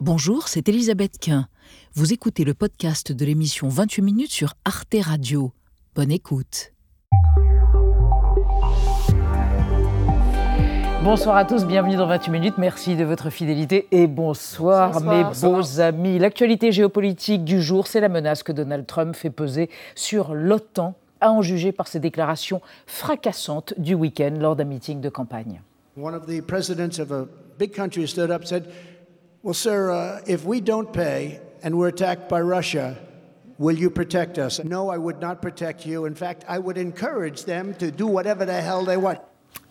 Bonjour, c'est Elisabeth Quint. Vous écoutez le podcast de l'émission 28 minutes sur Arte Radio. Bonne écoute. Bonsoir à tous, bienvenue dans 28 minutes. Merci de votre fidélité et bonsoir, mes beaux amis. L'actualité géopolitique du jour, c'est la menace que Donald Trump fait peser sur l'OTAN, à en juger par ses déclarations fracassantes du week-end lors d'un meeting de campagne. One of the presidents of a big country stood up and said, Well, sir, uh, if we don't pay and we're attacked by Russia, will you protect us? No, I would not protect you. In fact, I would encourage them to do whatever the hell they want.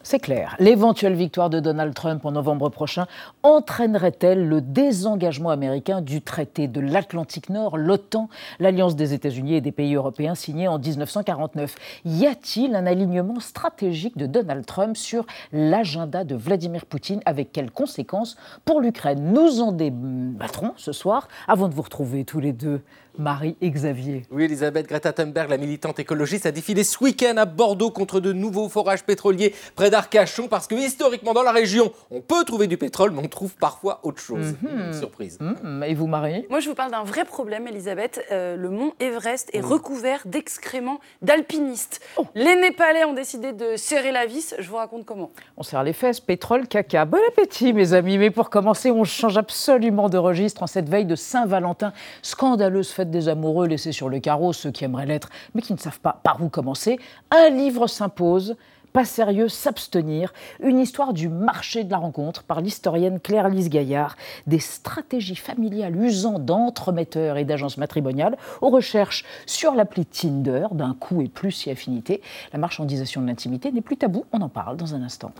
C'est clair. L'éventuelle victoire de Donald Trump en novembre prochain entraînerait-elle le désengagement américain du traité de l'Atlantique Nord, l'OTAN, l'alliance des États-Unis et des pays européens signée en 1949 Y a-t-il un alignement stratégique de Donald Trump sur l'agenda de Vladimir Poutine? Avec quelles conséquences pour l'Ukraine? Nous en débattrons ce soir. Avant de vous retrouver tous les deux Marie et Xavier. Oui, Elisabeth Greta Thunberg, la militante écologiste, a défilé ce week-end à Bordeaux contre de nouveaux forages pétroliers près d'Arcachon parce que historiquement dans la région, on peut trouver du pétrole, mais on trouve parfois autre chose. Mhm. Surprise. Mhm. Et vous, Marie? Moi, je vous parle d'un vrai problème, Elisabeth. Euh, le mont Everest est recouvert d'excréments d'alpinistes. Oh. Les Népalais ont décidé de serrer la vis. Je vous raconte comment. On serre les fesses, pétrole, caca. Bon appétit, mes amis. Mais pour commencer, on change absolument de registre en cette veille de Saint-Valentin. Scandaleuse fête des amoureux laissés sur le carreau, ceux qui aimeraient l'être, mais qui ne savent pas par où commencer. Un livre s'impose. Pas sérieux, s'abstenir. Une histoire du marché de la rencontre par l'historienne Claire-Lise Gaillard. Des stratégies familiales usant d'entremetteurs et d'agences matrimoniales aux recherches sur l'appli Tinder d'un coup et plus si affinité. La marchandisation de l'intimité n'est plus tabou. On en parle dans un instant.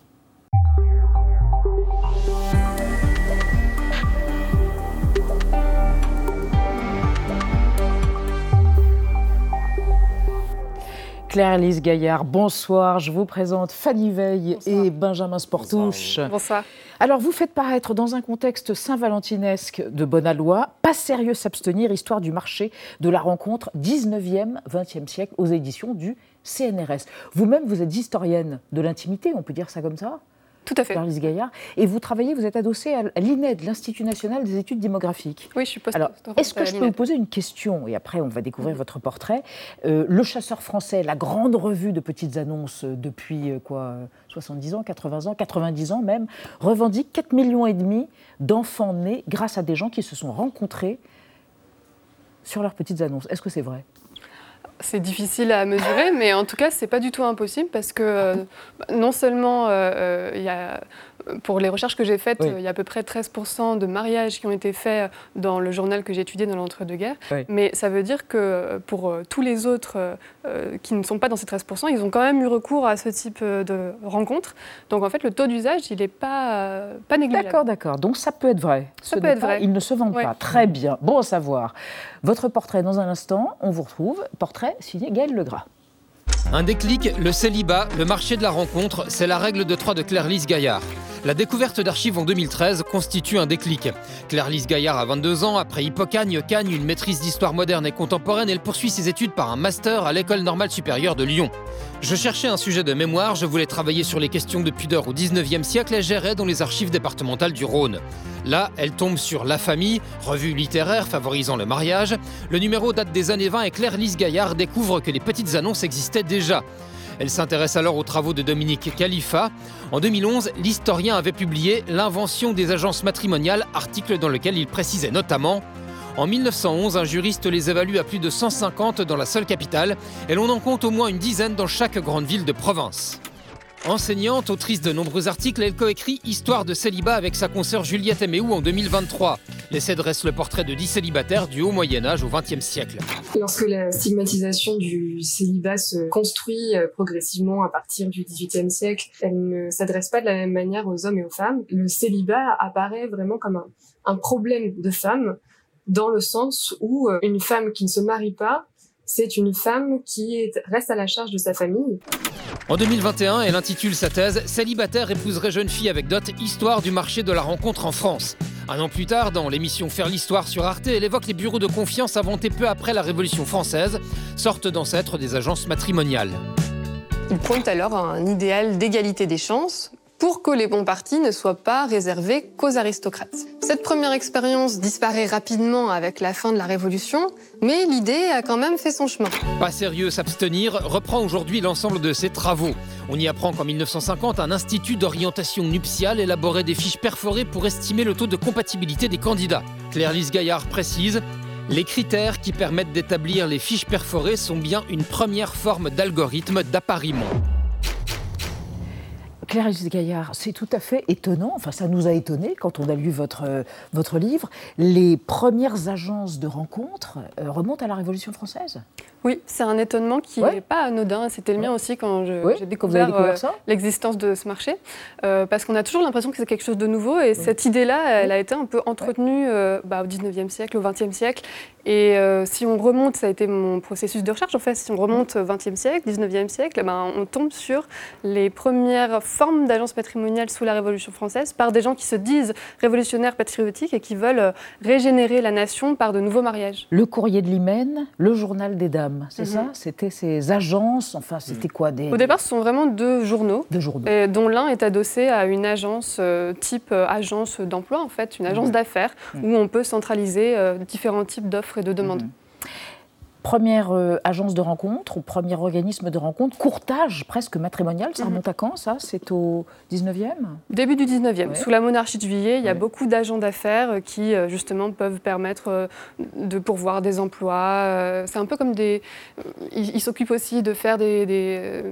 Claire-Lise Gaillard, bonsoir. Je vous présente Fanny Veil et Benjamin Sportouche. Bonsoir. Alors, vous faites paraître dans un contexte saint-valentinesque de bonne aloi, pas sérieux s'abstenir, histoire du marché de la rencontre 19e, 20e siècle aux éditions du CNRS. Vous-même, vous êtes historienne de l'intimité, on peut dire ça comme ça? Tout à fait. Gaillard. Et vous travaillez, vous êtes adossée à l'INED, l'Institut national des études démographiques. Oui, je suis post Alors, est-ce que je peux vous poser une question Et après, on va découvrir votre portrait. Euh, le Chasseur français, la grande revue de petites annonces euh, depuis euh, quoi euh, 70 ans, 80 ans, 90 ans même, revendique 4 millions et demi d'enfants nés grâce à des gens qui se sont rencontrés sur leurs petites annonces. Est-ce que c'est vrai? C'est difficile à mesurer, mais en tout cas, c'est pas du tout impossible parce que euh, non seulement euh, euh, y a, pour les recherches que j'ai faites, Oui. euh, il y a à peu près 13% de mariages qui ont été faits dans le journal que j'ai étudié dans l'entre-deux-guerres. Oui. Mais ça veut dire que pour tous les autres euh, qui ne sont pas dans ces 13%, ils ont quand même eu recours à ce type de rencontres. Donc en fait, le taux d'usage, il n'est pas, pas négligeable. D'accord, d'accord. Donc ça peut être vrai. Ça Ce peut être pas- vrai. Ils ne se vendent Ouais. pas. Très bien. Bon à savoir. Votre portrait dans un instant. On vous retrouve. Portrait signé Gaël Legras. Un déclic, le célibat, le marché de la rencontre, c'est la règle de trois de Claire-Lise Gaillard. La découverte d'archives en 2013 constitue un déclic. Claire-Lise Gaillard a 22 ans, après Hippocagne, Cagne, une maîtrise d'histoire moderne et contemporaine, elle poursuit ses études par un master à l'École normale supérieure de Lyon. Je cherchais un sujet de mémoire, je voulais travailler sur les questions de pudeur au 19e siècle et gérais dans les archives départementales du Rhône. Là, elle tombe sur La Famille, revue littéraire favorisant le mariage. Le numéro date des années 20 et Claire-Lise Gaillard découvre que les petites annonces existaient déjà. Elle s'intéresse alors aux travaux de Dominique Khalifa. En 2011, l'historien avait publié L'invention des agences matrimoniales, article dans lequel il précisait notamment en 1911, un juriste les évalue à plus de 150 dans la seule capitale et l'on en compte au moins une dizaine dans chaque grande ville de province. Enseignante, autrice de nombreux articles, elle coécrit Histoire de célibat avec sa consoeur Juliette Eméou en 2023. L'essai dresse le portrait de 10 célibataires du haut Moyen-Âge au XXe siècle. Lorsque la stigmatisation du célibat se construit euh, progressivement à partir du XVIIIe siècle, elle ne s'adresse pas de la même manière aux hommes et aux femmes. Le célibat apparaît vraiment comme un, un problème de femme, dans le sens où euh, une femme qui ne se marie pas, c'est une femme qui est- reste à la charge de sa famille. En 2021, elle intitule sa thèse Célibataire épouserait jeune fille avec dot, histoire du marché de la rencontre en France. Un an plus tard, dans l'émission Faire l'histoire sur Arte, elle évoque les bureaux de confiance inventés peu après la Révolution française, sorte d'ancêtres des agences matrimoniales. Il pointe alors à un idéal d'égalité des chances, pour que les bons partis ne soient pas réservés qu'aux aristocrates. Cette première expérience disparaît rapidement avec la fin de la Révolution, mais l'idée a quand même fait son chemin. Pas sérieux s'abstenir reprend aujourd'hui l'ensemble de ses travaux. On y apprend qu'en 1950, un institut d'orientation nuptiale élaborait des fiches perforées pour estimer le taux de compatibilité des candidats. Claire-Lise Gaillard précise les critères qui permettent d'établir les fiches perforées sont bien une première forme d'algorithme d'appariement. Clarisse Gaillard, c'est tout à fait étonnant, enfin ça nous a étonné quand on a lu votre, euh, votre livre. Les premières agences de rencontres euh, remontent à la Révolution française? Oui, c'est un étonnement qui n'est Ouais. pas anodin. C'était le mien aussi quand j'ai découvert, découvert euh, l'existence de ce marché. Euh, parce qu'on a toujours l'impression que c'est quelque chose de nouveau. Et cette idée-là, elle a été un peu entretenue euh, bah, au 19e siècle, au 20e siècle. Et si on remonte, ça a été mon processus de recherche en fait, si on remonte au 20e siècle, 19e siècle, eh ben, on tombe sur les premières formes d'agences patrimoniales sous la Révolution française par des gens qui se disent révolutionnaires patriotiques et qui veulent régénérer la nation par de nouveaux mariages. Le courrier de l'Hymen, le journal des dames, c'est Mhm. ça? C'était ces agences, enfin c'était quoi des, Au départ, ce sont vraiment deux journaux. dont l'un est adossé à une agence euh, type euh, agence d'emploi, en fait, une agence d'affaires, où on peut centraliser euh, différents types d'offres et de demandes. Première euh, agence de rencontre ou premier organisme de rencontre, courtage presque matrimonial, ça remonte à quand ça C'est au 19e Début du 19e, Ouais. sous la monarchie de Juillet, il y a Ouais. beaucoup d'agents d'affaires euh, qui, euh, justement, peuvent permettre de pourvoir des emplois. C'est un peu comme des... Ils s'occupent aussi de faire des... des,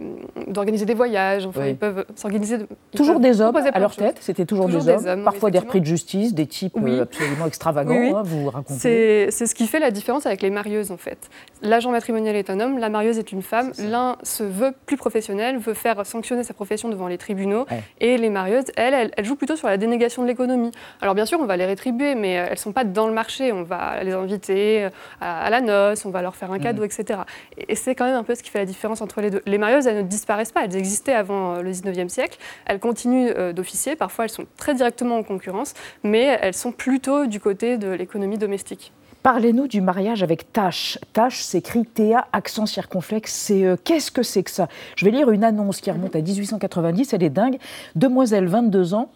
d'organiser des voyages. Enfin, ils peuvent s'organiser... de- Toujours des hommes à leur tête, c'était toujours, Toujours des, des hommes, parfois des repris de justice, des types Oui. absolument extravagants, Oui, oui. hein, vous racontez. C'est ce qui fait la différence avec les marieuses en fait. L'agent matrimonial est un homme, la marieuse est une femme. L'un se veut plus professionnel, veut faire sanctionner sa profession devant les tribunaux. Ouais. Et les marieuses, elles, elles, elles jouent plutôt sur la dénégation de l'économie. Alors bien sûr, on va les rétribuer, mais euh, elles sont pas dans le marché. On va les inviter euh, à, à la noce, on va leur faire un cadeau, etc. Et, et c'est quand même un peu ce qui fait la différence entre les deux. Les marieuses, elles ne disparaissent pas. Elles existaient avant euh, le 19e siècle. Elles continuent d'officier. Parfois, elles sont très directement en concurrence, mais elles sont plutôt du côté de l'économie domestique. Parlez-nous du mariage avec Tache. Tache s'écrit Théa, accent circonflexe, CE. Qu'est-ce que c'est que ça? Je vais lire une annonce qui remonte à 1890, elle est dingue. Demoiselle, 22 ans,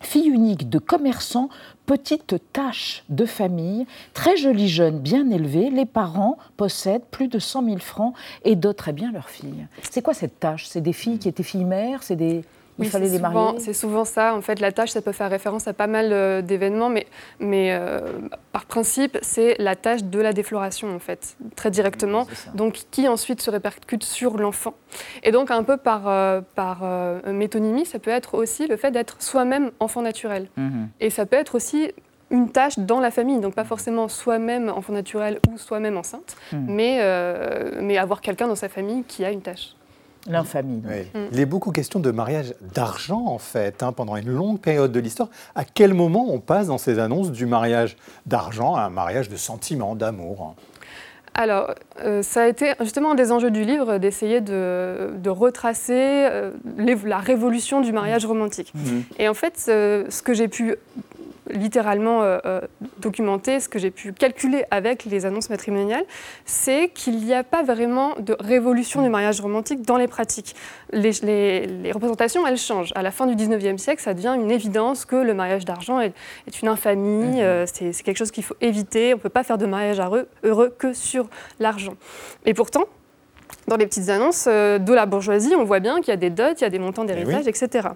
fille unique de commerçant, petite tâche de famille, très jolie jeune, bien élevée. Les parents possèdent plus de 100 000 francs et dotent très bien leur fille. C'est quoi cette tâche C'est des filles qui étaient filles mères C'est des... Il Oui, fallait c'est les souvent- marier C'est souvent ça. En fait, la tâche, ça peut faire référence à pas mal euh, d'événements, mais, mais euh, par principe, c'est la tâche de la défloration, en fait, très directement. Donc, qui ensuite se répercute sur l'enfant. Et donc, un peu par, euh, par euh, métonymie, ça peut être aussi le fait d'être soi-même enfant naturel. Mhm. Et ça peut être aussi une tâche dans la famille, donc pas forcément soi-même enfant naturel ou soi-même enceinte, Mhm. mais, euh, mais avoir quelqu'un dans sa famille qui a une tâche. L'infamie. Oui. Il est beaucoup question de mariage d'argent, en fait, hein, pendant une longue période de l'histoire. À quel moment on passe dans ces annonces du mariage d'argent à un mariage de sentiment, d'amour hein? Alors, euh, ça a été justement un des enjeux du livre d'essayer de, de retracer euh, les- la révolution du mariage romantique. Et en fait, ce, ce que j'ai pu littéralement euh, euh, documenter, ce que j'ai pu calculer avec les annonces matrimoniales, c'est qu'il n'y a pas vraiment de révolution du mariage romantique dans les pratiques. Les, les- les représentations, elles changent. À la fin du 19e siècle, ça devient une évidence que le mariage d'argent est, est une infamie, euh, c'est c'est quelque chose qu'il faut éviter, on ne peut pas faire de mariage heureux, heureux que sur l'argent. Et pourtant, dans les petites annonces euh, de la bourgeoisie, on voit bien qu'il y a des dots, il y a des montants d'héritage, etc.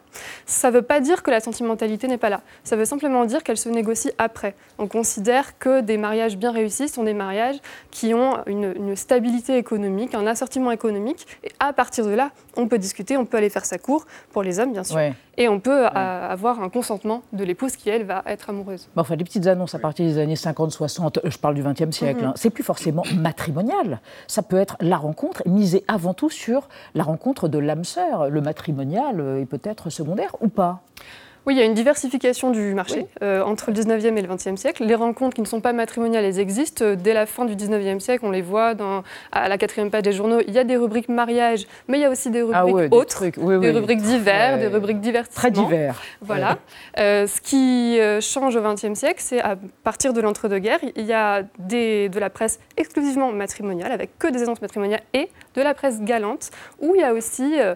Ça ne veut pas dire que la sentimentalité n'est pas là. Ça veut simplement dire qu'elle se négocie après. On considère que des mariages bien réussis sont des mariages qui ont une, une stabilité économique, un assortiment économique. Et à partir de là, on peut discuter, on peut aller faire sa cour, pour les hommes bien sûr. Ouais. Et on peut euh, avoir un consentement de l'épouse qui, elle, va être amoureuse. Bon, enfin, les petites annonces à partir des années 50-60, euh, je parle du XXe siècle, Mhm. hein, c'est plus forcément matrimonial. Ça peut être la rencontre, avant tout sur la rencontre de l'âme sœur. Le matrimonial euh, est peut-être secondaire ou pas? Oui, il y a une diversification du marché Oui. euh, entre le 19e et le 20e siècle. Les rencontres qui ne sont pas matrimoniales, elles existent. Euh, Dès la fin du 19e siècle, on les voit dans, à la quatrième page des journaux. Il y a des rubriques mariage, mais il y a aussi des rubriques Ah ouais, autres, oui, des oui. rubriques divers, Très- des rubriques divertissements. Très divers. Voilà. Euh, ce qui change au XXe siècle, c'est à partir de l'entre-deux-guerres, il y a des, de la presse exclusivement matrimoniale, avec que des annonces matrimoniales, et de la presse galante, où il y a aussi euh,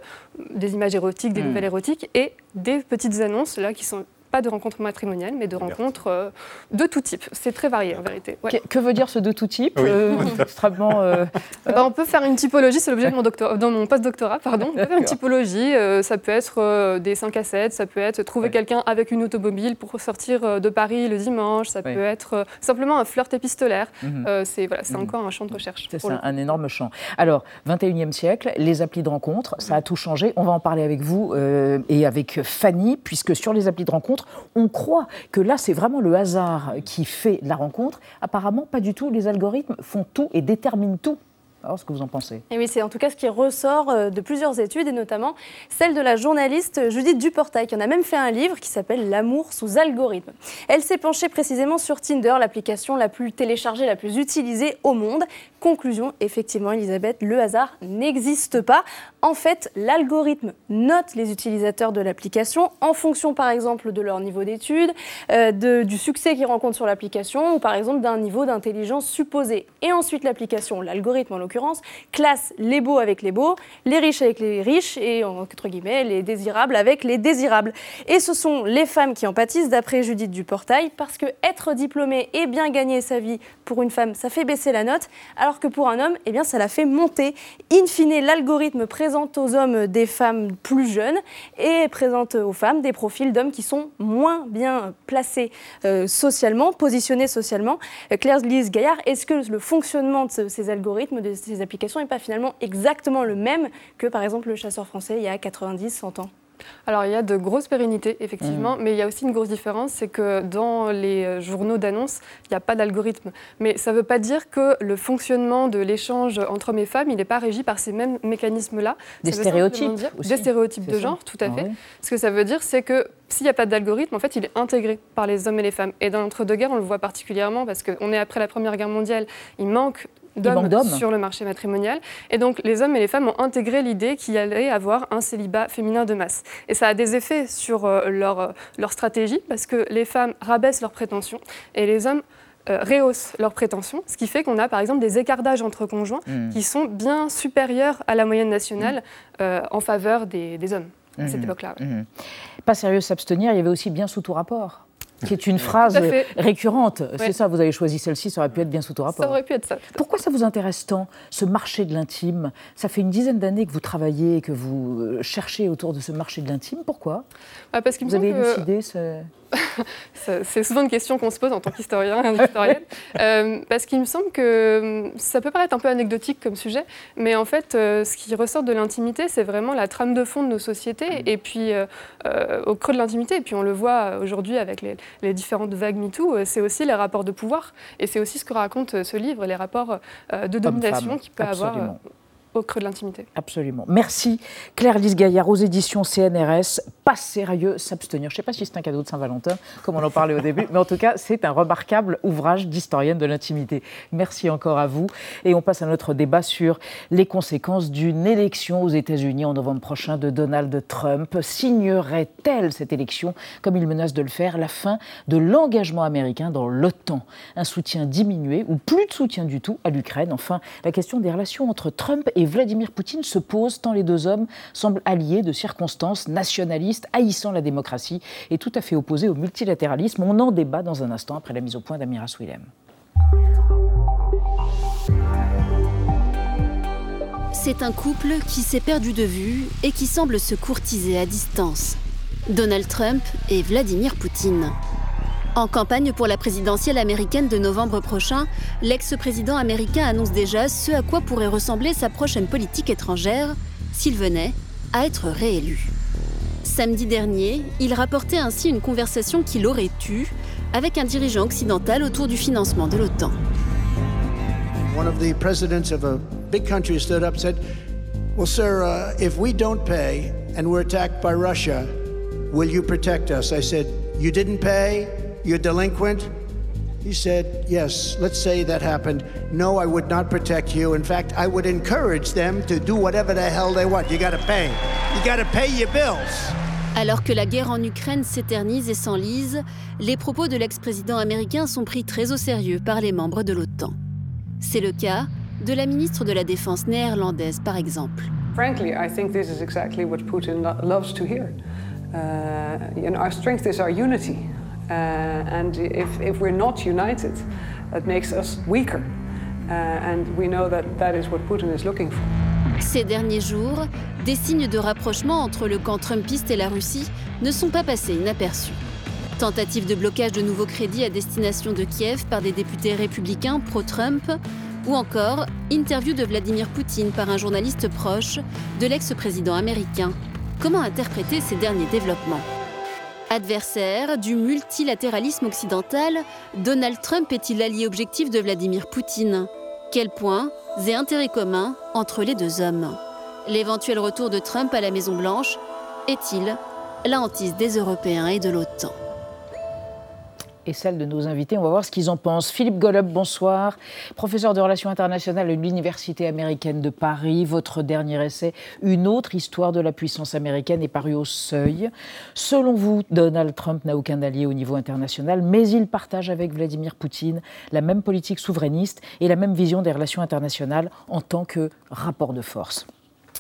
des images érotiques, des Mm. nouvelles érotiques et des petites annonces là qui sont pas de rencontres matrimoniales, mais de rencontres euh, de tout type. C'est très varié en vérité. Ouais. Que, que veut dire ce de tout type Oui. Euh, Extrêmement. euh, Bah, on peut faire une typologie, c'est l'objet de mon, doctorat, dans mon post-doctorat. Pardon. On peut faire une typologie, euh, ça peut être euh, des 5 à 7, ça peut être trouver Ouais. quelqu'un avec une automobile pour sortir euh, de Paris le dimanche, ça Ouais. peut être euh, simplement un flirt épistolaire. Mhm. Euh, c'est voilà, c'est Mhm. encore un champ de recherche. C'est ça, un énorme champ. Alors, 21e siècle, les applis de rencontre, ça a tout changé. On va en parler avec vous euh, et avec Fanny, puisque sur les applis de rencontre, on croit que là, c'est vraiment le hasard qui fait la rencontre. Apparemment, pas du tout. Les algorithmes font tout et déterminent tout. Alors, ce que vous en pensez Et oui, c'est en tout cas ce qui ressort euh, de plusieurs études, et notamment celle de la journaliste Judith Duportail, qui en a même fait un livre qui s'appelle L'amour sous algorithme. Elle s'est penchée précisément sur Tinder, l'application la plus téléchargée, la plus utilisée au monde. Conclusion, effectivement, Elisabeth, le hasard n'existe pas. En fait, l'algorithme note les utilisateurs de l'application en fonction, par exemple, de leur niveau d'études, euh, du succès qu'ils rencontrent sur l'application, ou par exemple d'un niveau d'intelligence supposé. Et ensuite, l'application, l'algorithme en l'occurrence, classe les beaux avec les beaux, les riches avec les riches, et entre guillemets, les désirables avec les désirables. Et ce sont les femmes qui en pâtissent, d'après Judith Duportail, parce que être diplômé et bien gagner sa vie pour une femme, ça fait baisser la note, alors que pour un homme, eh bien, ça la fait monter. In fine, l'algorithme présente aux hommes des femmes plus jeunes et présente aux femmes des profils d'hommes qui sont moins bien placés euh, socialement, positionnés socialement. Euh, Claire Lise Gaillard, est-ce que le fonctionnement de ce- ces algorithmes, de ces applications, n'est pas finalement exactement le même que par exemple le chasseur français il y a 90, 100 ans Alors il y a de grosses pérennités, effectivement, mais il y a aussi une grosse différence, c'est que dans les euh, journaux d'annonces, il n'y a pas d'algorithme. Mais ça ne veut pas dire que le fonctionnement de l'échange entre hommes et femmes, il n'est pas régi par ces mêmes mécanismes-là. Des stéréotypes simplement dire- aussi. Des stéréotypes de ça. genre, tout à Ah fait. Ce que ça veut dire, c'est que s'il n'y a pas d'algorithme, en fait, il est intégré par les hommes et les femmes. Et dans l'entre-deux-guerres, on le voit particulièrement parce qu'on est après la Première Guerre mondiale, il manque manque d'hommes sur le marché matrimonial. Et donc, les hommes et les femmes ont intégré l'idée qu'il allait avoir un célibat féminin de masse. Et ça a des effets sur euh, leur, euh, leur stratégie parce que les femmes rabaissent leurs prétentions et les hommes euh, rehaussent leurs prétentions, ce qui fait qu'on a par exemple des écarts d'âge entre conjoints Mhm. qui sont bien supérieurs à la moyenne nationale euh, en faveur des, des hommes à cette Mhm. époque-là. ouais. Pas sérieux s'abstenir, il y avait aussi bien sous tout rapport, qui est une phrase récurrente. C'est ça, vous avez choisi celle-ci, ça aurait pu être bien sous tout rapport. Ça aurait pu être ça. Pourquoi ça vous intéresse tant, ce marché de l'intime? Ça fait une dizaine d'années que vous travaillez et que vous euh, cherchez autour de ce marché de l'intime. Pourquoi? Ah, parce qu'il me Vous avez semble que- élucidé ce... C'est souvent une question qu'on se pose en tant qu'historien et historienne. Euh, parce qu'il me semble que hum, ça peut paraître un peu anecdotique comme sujet, mais en fait, euh, ce qui ressort de l'intimité, c'est vraiment la trame de fond de nos sociétés. Et puis, euh, euh, au creux de l'intimité, et puis on le voit aujourd'hui avec les, les différentes vagues MeToo, c'est aussi les rapports de pouvoir. Et c'est aussi ce que raconte ce livre, les rapports de domination qu'il peut avoir. Au creux de l'intimité. Absolument. Merci Claire Lise Gaillard aux éditions CNRS. Pas sérieux, s'abstenir. Je ne sais pas si c'est un cadeau de Saint-Valentin, comme on en parlait au début, mais en tout cas, c'est un remarquable ouvrage d'historienne de l'intimité. Merci encore à vous. Et on passe à notre débat sur les conséquences d'une élection aux États-Unis en novembre prochain de Donald Trump. Signerait-elle cette élection, comme il menace de le faire, la fin de l'engagement américain dans l'OTAN? Un soutien diminué ou plus de soutien du tout à l'Ukraine? Enfin, la question des relations entre Trump et Vladimir Poutine se pose tant les deux hommes semblent alliés de circonstances nationalistes, haïssant la démocratie et tout à fait opposés au multilatéralisme. On en débat dans un instant après la mise au point d'Amiras Willem. C'est un couple qui s'est perdu de vue et qui semble se courtiser à distance. Donald Trump et Vladimir Poutine. En campagne pour la présidentielle américaine de novembre prochain, l'ex-président américain annonce déjà ce à quoi pourrait ressembler sa prochaine politique étrangère s'il venait à être réélu. Samedi dernier, il rapportait ainsi une conversation qu'il aurait eue avec un dirigeant occidental autour du financement de l'OTAN. One of the presidents of a big country stood up and said, Well, sir, uh, if we don't pay and we're attacked by Russia, will you protect us? I said, You didn't pay? You're delinquent? He said, Yes, let's say that happened. No, I would not protect you. In fact, I would encourage them to do whatever the hell they want. You gotta pay. You gotta pay your bills. Alors que la guerre en Ukraine s'éternise et s'enlise, les propos de l'ex-président américain sont pris très au sérieux par les membres de l'OTAN. C'est le cas de la ministre de la Défense néerlandaise, par exemple. frankly, I think this is exactly what Putin lo- loves to hear. Uh, you know, our strength is our unity. Uh, and if, we're not united, that makes us weaker. Uh, and we know that that is what Putin is looking for. Ces derniers jours, des signes de rapprochement entre le camp trumpiste et la Russie ne sont pas passés inaperçus. Tentative de blocage de nouveaux crédits à destination de Kiev par des députés républicains pro-Trump, ou encore interview de Vladimir Poutine par un journaliste proche de l'ex-président américain. Comment interpréter ces derniers développements? Adversaire du multilatéralisme occidental, Donald Trump est-il l'allié objectif de Vladimir Poutine? Quels points et intérêts communs entre les deux hommes? L'éventuel retour de Trump à la Maison-Blanche est-il la hantise des Européens et de l'OTAN? Et celle de nos invités. On va voir ce qu'ils en pensent. Philippe Golub, bonsoir. Professeur de relations internationales à l'Université américaine de Paris. Votre dernier essai, Une autre histoire de la puissance américaine, est paru au seuil. Selon vous, Donald Trump n'a aucun allié au niveau international, mais il partage avec Vladimir Poutine la même politique souverainiste et la même vision des relations internationales en tant que rapport de force.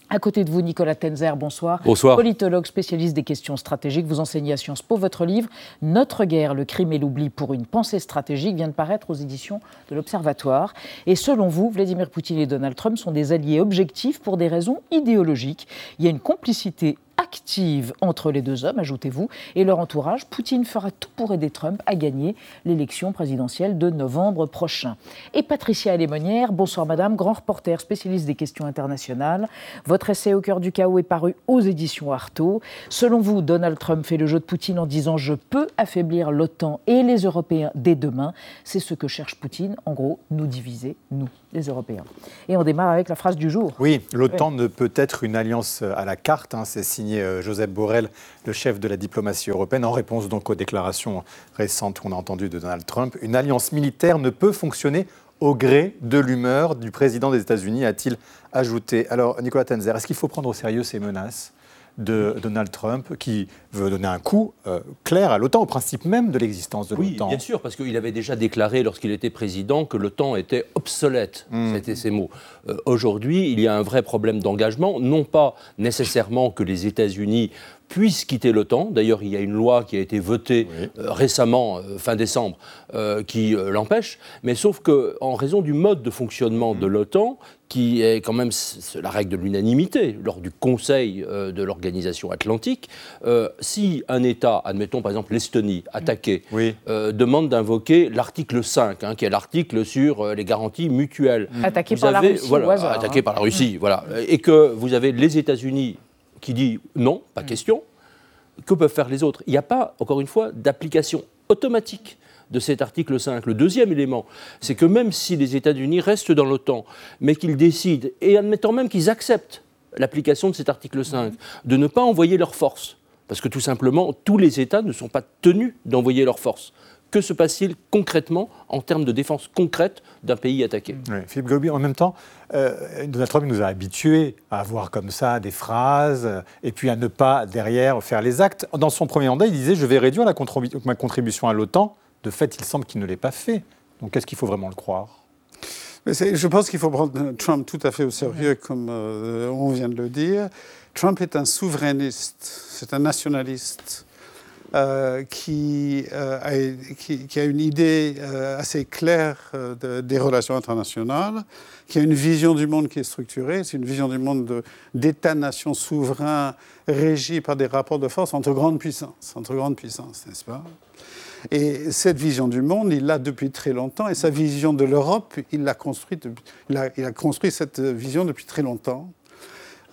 À côté de vous, Nicolas Tenzer, bonsoir. Bonsoir. Politologue spécialiste des questions stratégiques. Vous enseignez à Sciences Po. Votre livre, Notre guerre, le crime et l'oubli pour une pensée stratégique, vient de paraître aux éditions de l'Observatoire. Et selon vous, Vladimir Poutine et Donald Trump sont des alliés objectifs pour des raisons idéologiques. Il y a une complicité active entre les deux hommes, ajoutez-vous, et leur entourage. Poutine fera tout pour aider Trump à gagner l'élection présidentielle de novembre prochain. Et Patricia Alémonière, bonsoir madame, grand reporter spécialiste des questions internationales. Votre essai Au cœur du chaos est paru aux éditions Artaud. Selon vous, Donald Trump fait le jeu de Poutine en disant Je peux affaiblir l'OTAN et les Européens dès demain. C'est ce que cherche Poutine, en gros, nous diviser, nous, les Européens. Et on démarre avec la phrase du jour. Oui, l'OTAN ne peut être une alliance à la carte, hein, c'est signé Joseph Borrell, le chef de la diplomatie européenne, en réponse donc aux déclarations récentes qu'on a entendues de Donald Trump. Une alliance militaire ne peut fonctionner au gré de l'humeur du président des États-Unis, a-t-il ajouté. Alors, Nicolas Tenzer, est-ce qu'il faut prendre au sérieux ces menaces? De Donald Trump qui veut donner un coup euh, clair à l'OTAN, au principe même de l'existence de l'OTAN. Oui, bien sûr, parce qu'il avait déjà déclaré lorsqu'il était président que l'OTAN était obsolète. Mm. C'était ses mots. Euh, Aujourd'hui, il y a un vrai problème d'engagement, non pas nécessairement que les États-Unis puissent quitter l'OTAN. D'ailleurs, il y a une loi qui a été votée euh, récemment, euh, fin décembre, euh, qui l'empêche. Mais sauf qu'en raison du mode de fonctionnement de l'OTAN, qui est quand même la règle de l'unanimité lors du Conseil euh, de l'organisation atlantique, euh, si un État, admettons par exemple l'Estonie, attaqué, euh, demande d'invoquer l'article 5, hein, qui est l'article sur les garanties mutuelles. Attaqué Vous par la avez- Russie voilà, au hasard, attaqué hein. par la Russie, voilà. Et que vous avez les États-Unis qui dit non, pas question. Que peuvent faire les autres? Il n'y a pas, encore une fois, d'application automatique de cet article 5. Le deuxième élément, c'est que même si les États-Unis restent dans l'OTAN, mais qu'ils décident, et admettant même qu'ils acceptent l'application de cet article 5, de ne pas envoyer leurs forces, parce que tout simplement, tous les États ne sont pas tenus d'envoyer leurs forces. Que se passe-t-il concrètement en termes de défense concrète d'un pays attaqué? Philippe Gobi, en même temps, euh, Donald Trump nous a habitués à avoir comme ça des phrases et puis à ne pas derrière faire les actes. Dans son premier mandat, il disait Je vais réduire ma contribution à l'OTAN. De fait, il semble qu'il ne l'ait pas fait. Donc est-ce qu'il faut vraiment le croire? Mais je pense qu'il faut prendre Trump tout à fait au sérieux, comme euh, on vient de le dire. Trump est un souverainiste, c'est un nationaliste euh, qui, euh, a, qui, qui a une idée assez claire de- des relations internationales, qui a une vision du monde qui est structurée. C'est une vision du monde de- d'États-nations souverains régis par des rapports de force entre grandes puissances, entre grandes puissances, n'est-ce pas? Et cette vision du monde, il l'a depuis très longtemps. Et sa vision de l'Europe, il l'a construite. Il a, il a construit cette vision depuis très longtemps.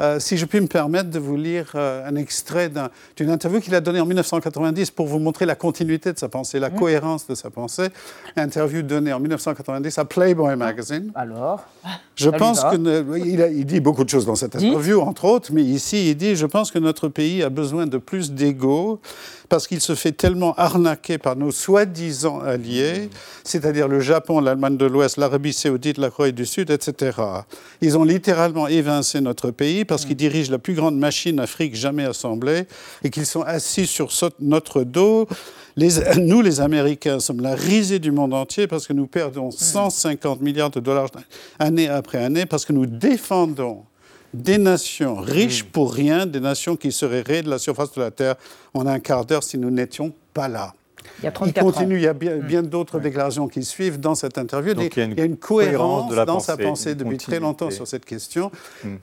Euh, si je puis me permettre de vous lire euh, un extrait d'un- d'une interview qu'il a donnée en 1990 pour vous montrer la continuité de sa pensée, la cohérence de sa pensée. Interview donnée en 1990 à Playboy Magazine. Alors? Je Ça pense oui, il, dit beaucoup de choses dans cette interview, entre autres, mais ici il dit je pense que notre pays a besoin de plus d'ego parce qu'il se fait tellement arnaquer par nos soi-disant alliés, c'est-à-dire le Japon, l'Allemagne de l'Ouest, l'Arabie Saoudite, la Corée du Sud, etc. Ils ont littéralement évincé notre pays parce qu'ils dirigent la plus grande machine Afrique jamais assemblée et qu'ils sont assis sur notre dos. Les- nous, les Américains, sommes la risée du monde entier parce que nous perdons 150 milliards de dollars année après année, parce que nous défendons des nations riches pour rien, des nations qui seraient raies de la surface de la Terre en un quart d'heure si nous n'étions pas là. Il y a 34 continue, ans. il y a bien, bien d'autres déclarations qui suivent dans cette interview. Donc, il y a une une cohérence, cohérence de la dans sa pensée, depuis très longtemps sur cette question.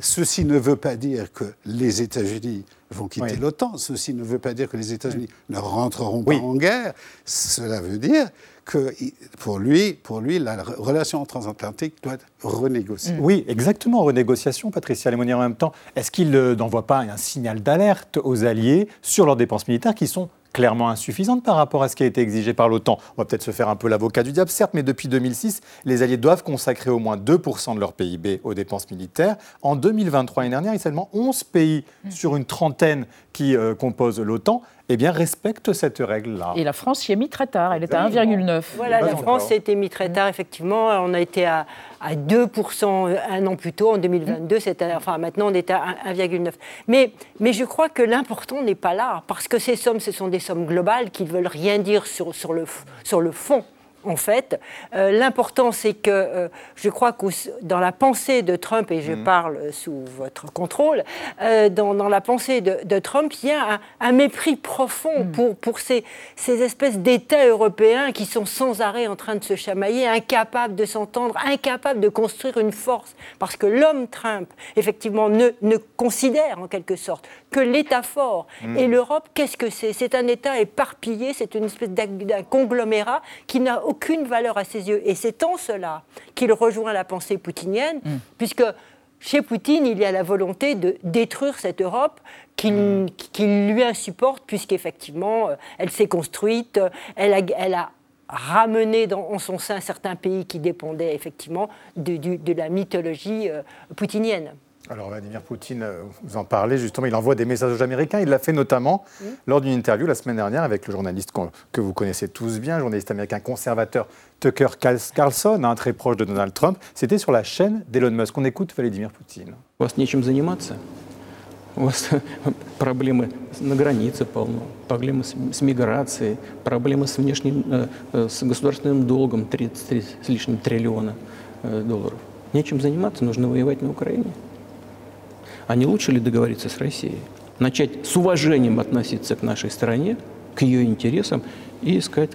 Ceci ne veut pas dire que les États-Unis vont quitter Oui. l'OTAN. Ceci ne veut pas dire que les États-Unis ne rentreront Oui. pas en guerre. Cela veut dire que il- pour lui, pour lui, la re- relation transatlantique doit être renégociée. Oui, exactement, renégociation, Patricia Lémonier. En même temps, est-ce qu'il euh, n'envoie pas un signal d'alerte aux alliés sur leurs dépenses militaires qui sont clairement insuffisantes par rapport à ce qui a été exigé par l'OTAN? On va peut-être se faire un peu l'avocat du diable, certes, mais depuis 2006, les alliés doivent consacrer au moins 2% de leur PIB aux dépenses militaires. En 2023, l'année dernière, il y a seulement 11 pays sur une trentaine qui euh, composent l'OTAN, eh bien, respectent cette règle-là. Et la France y est mis très tard. Elle est à 1,9. Voilà, la. France a été mise très tard, effectivement. On a été à, à 2% un an plus tôt, en 2022. C'était, enfin, maintenant, on est à 1 1,9. Mais, mais je crois que l'important n'est pas là, parce que ces sommes, ce sont des sommes globales qui ne veulent rien dire sur, sur, le, sur le fond. En fait, Euh, l'important, c'est que euh, je crois que dans la pensée de Trump, et je parle sous votre contrôle, euh, dans, dans la pensée de, de Trump, il y a un, un mépris profond pour, pour ces, ces espèces d'États européens qui sont sans arrêt en train de se chamailler, incapables de s'entendre, incapables de construire une force. Parce que l'homme Trump, effectivement, ne, ne considère en quelque sorte que l'État fort. Et l'Europe, qu'est-ce que c'est? C'est un État éparpillé, c'est une espèce d'un conglomérat qui n'a aucune valeur à ses yeux. Et c'est en cela qu'il rejoint la pensée poutinienne, puisque chez Poutine, il y a la volonté de détruire cette Europe qu'il qu'il lui insupporte, puisqu'effectivement, euh, elle s'est construite, euh, elle a, elle a ramené dans, en son sein certains pays qui dépendaient effectivement de la mythologie euh, poutinienne. Alors Vladimir Poutine, euh, vous en parlez justement, il envoie des messages aux Américains. Il l'a fait notamment lors d'une interview la semaine dernière avec le journaliste qu'on- que vous connaissez tous bien, journaliste américain conservateur Tucker Carls- Carlson, hein, très proche de Donald Trump. C'était sur la chaîne d'Elon Musk. On écoute Vladimir Poutine. У вас нечем заниматься. У вас проблемы на границе полно, проблемы с, с миграцией, проблемы с внешним, э, э, с государственным долгом 33 с лишним триллиона э, долларов. Нечем заниматься, нужно воевать на Украине. А не лучше ли договориться с Россией? Начать с уважением относиться к нашей стране, к ее интересам и искать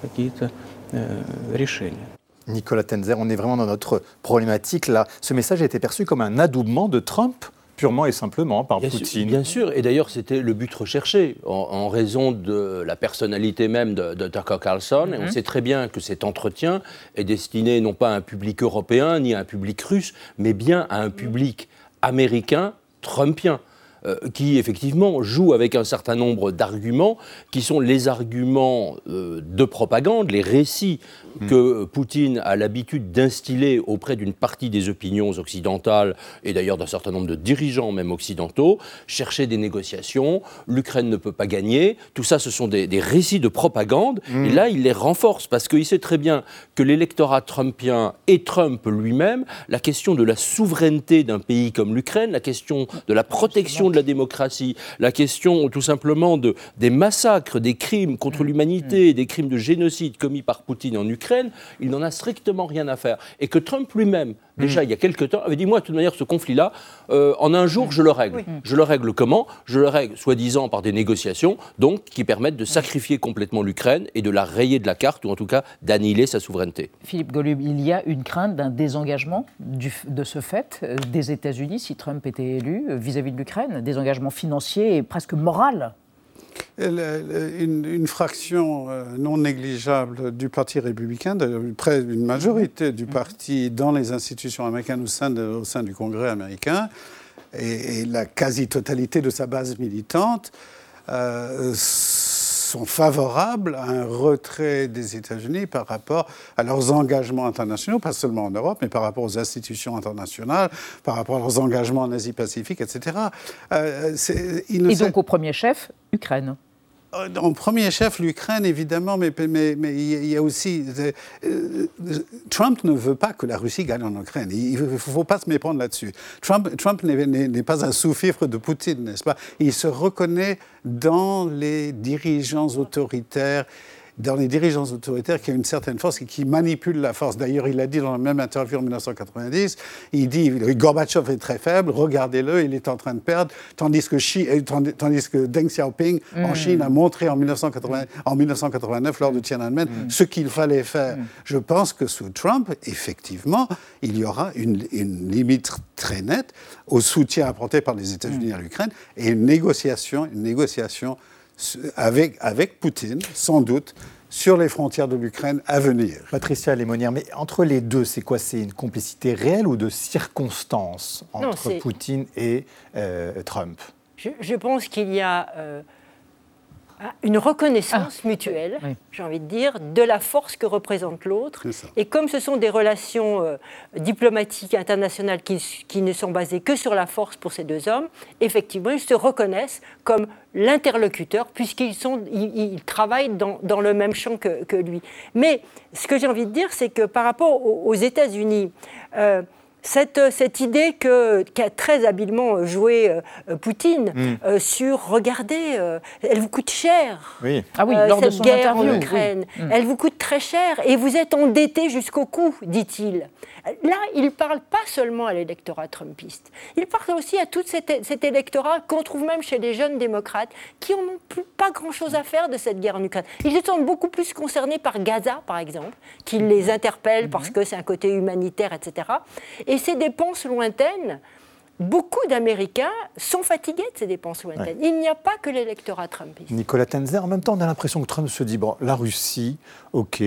какие-то э, решения. Nicolas Tenzer, on est vraiment dans notre problématique là. Ce message a été perçu comme un adoubement de Trump, purement et simplement par Bien sûr, Poutine. bien sûr, et d'ailleurs c'était le but recherché en, en raison de la personnalité même de, de Tucker Carlson. Et on Mhm. sait très bien que cet entretien est destiné non pas à un public européen ni à un public russe, mais bien à un public américain, trumpien. Euh, qui effectivement joue avec un certain nombre d'arguments qui sont les arguments euh, de propagande, les récits que Poutine a l'habitude d'instiller auprès d'une partie des opinions occidentales et d'ailleurs d'un certain nombre de dirigeants même occidentaux, chercher des négociations, l'Ukraine ne peut pas gagner, tout ça ce sont des, des récits de propagande. Et là il les renforce parce qu'il sait très bien que l'électorat trumpien et Trump lui-même, la question de la souveraineté d'un pays comme l'Ukraine, la question de la protection de la démocratie, la question tout simplement de, des massacres, des crimes contre l'humanité, des crimes de génocide commis par Poutine en Ukraine, il n'en a strictement rien à faire. Et que Trump lui-même, déjà il y a quelque temps, avait dit moi de toute manière ce conflit-là, euh, en un jour je le règle. Je le règle comment? Je le règle soi-disant par des négociations, donc qui permettent de sacrifier complètement l'Ukraine et de la rayer de la carte, ou en tout cas d'annihiler sa souveraineté. Philippe Golub, il y a une crainte d'un désengagement du- de ce fait euh, des États-Unis si Trump était élu euh, vis-à-vis de l'Ukraine, désengagement financier et presque moral. Et le- le- Une, une fraction euh, non négligeable du Parti républicain, de- près d'une majorité du parti dans les institutions américaines au sein, de- au sein du Congrès américain, et, et la quasi-totalité de sa base militante euh, sont favorables à un retrait des États-Unis par rapport à leurs engagements internationaux, pas seulement en Europe, mais par rapport aux institutions internationales, par rapport à leurs engagements en Asie-Pacifique, etc. Euh, Et s'est- donc au premier chef, Ukraine. Euh, en premier chef, l'Ukraine, évidemment, mais, il y a- aussi... euh, euh, Trump ne veut pas que la Russie gagne en Ukraine. Il ne faut pas se méprendre là-dessus. Trump, Trump n'est pas un sous-fifre de Poutine, n'est-ce pas? Il se reconnaît dans les dirigeants autoritaires dans les dirigeants autoritaires qui ont une certaine force et qui manipulent la force. D'ailleurs, il a dit dans la même interview en 1990, il dit Gorbatchev est très faible, regardez-le, il est en train de perdre, tandis que, Xi, euh, tandis que Deng Xiaoping en Chine a montré en, 1980, en 1989 lors de Tiananmen ce qu'il fallait faire. Je pense que sous Trump, effectivement, il y aura une, une limite très nette au soutien apporté par les États-Unis à l'Ukraine et une négociation, une négociation avec, avec Poutine, sans doute, sur les frontières de l'Ukraine à venir. Patricia Lémonière, mais entre les deux, c'est quoi? C'est une complicité réelle ou de circonstances entre Poutine et euh, Trump? Je, pense qu'il y a euh, une reconnaissance ah. mutuelle, j'ai envie de dire, de la force que représente l'autre. Et comme ce sont des relations euh, diplomatiques internationales qui, qui, ne sont basées que sur la force pour ces deux hommes, effectivement, ils se reconnaissent comme l'interlocuteur, puisqu'ils sont, ils, travaillent dans, dans, le même champ que, que, lui. Mais ce que j'ai envie de dire, c'est que par rapport aux, États-Unis, euh, cette, cette idée qu'a très habilement joué euh, Poutine mm. euh, sur regardez, euh, elle vous coûte cher. Oui. Ah oui, lors cette de son guerre interview, en Ukraine, elle vous coûte très cher et vous êtes endetté jusqu'au cou, dit-il. Là, il ne parle pas seulement à l'électorat trumpiste, il parle aussi à tout cet, cet électorat qu'on trouve même chez les jeunes démocrates qui n'ont plus pas grand-chose à faire de cette guerre en Ukraine. Ils se sentent beaucoup plus concernés par Gaza, par exemple, qui les interpelle parce que c'est un côté humanitaire, etc. Et ces dépenses lointaines, beaucoup d'Américains sont fatigués de ces dépenses lointaines. Il n'y a pas que l'électorat trumpiste. Nicolas Tenzer, en même temps, on a l'impression que Trump se dit, bon, la Russie, ok,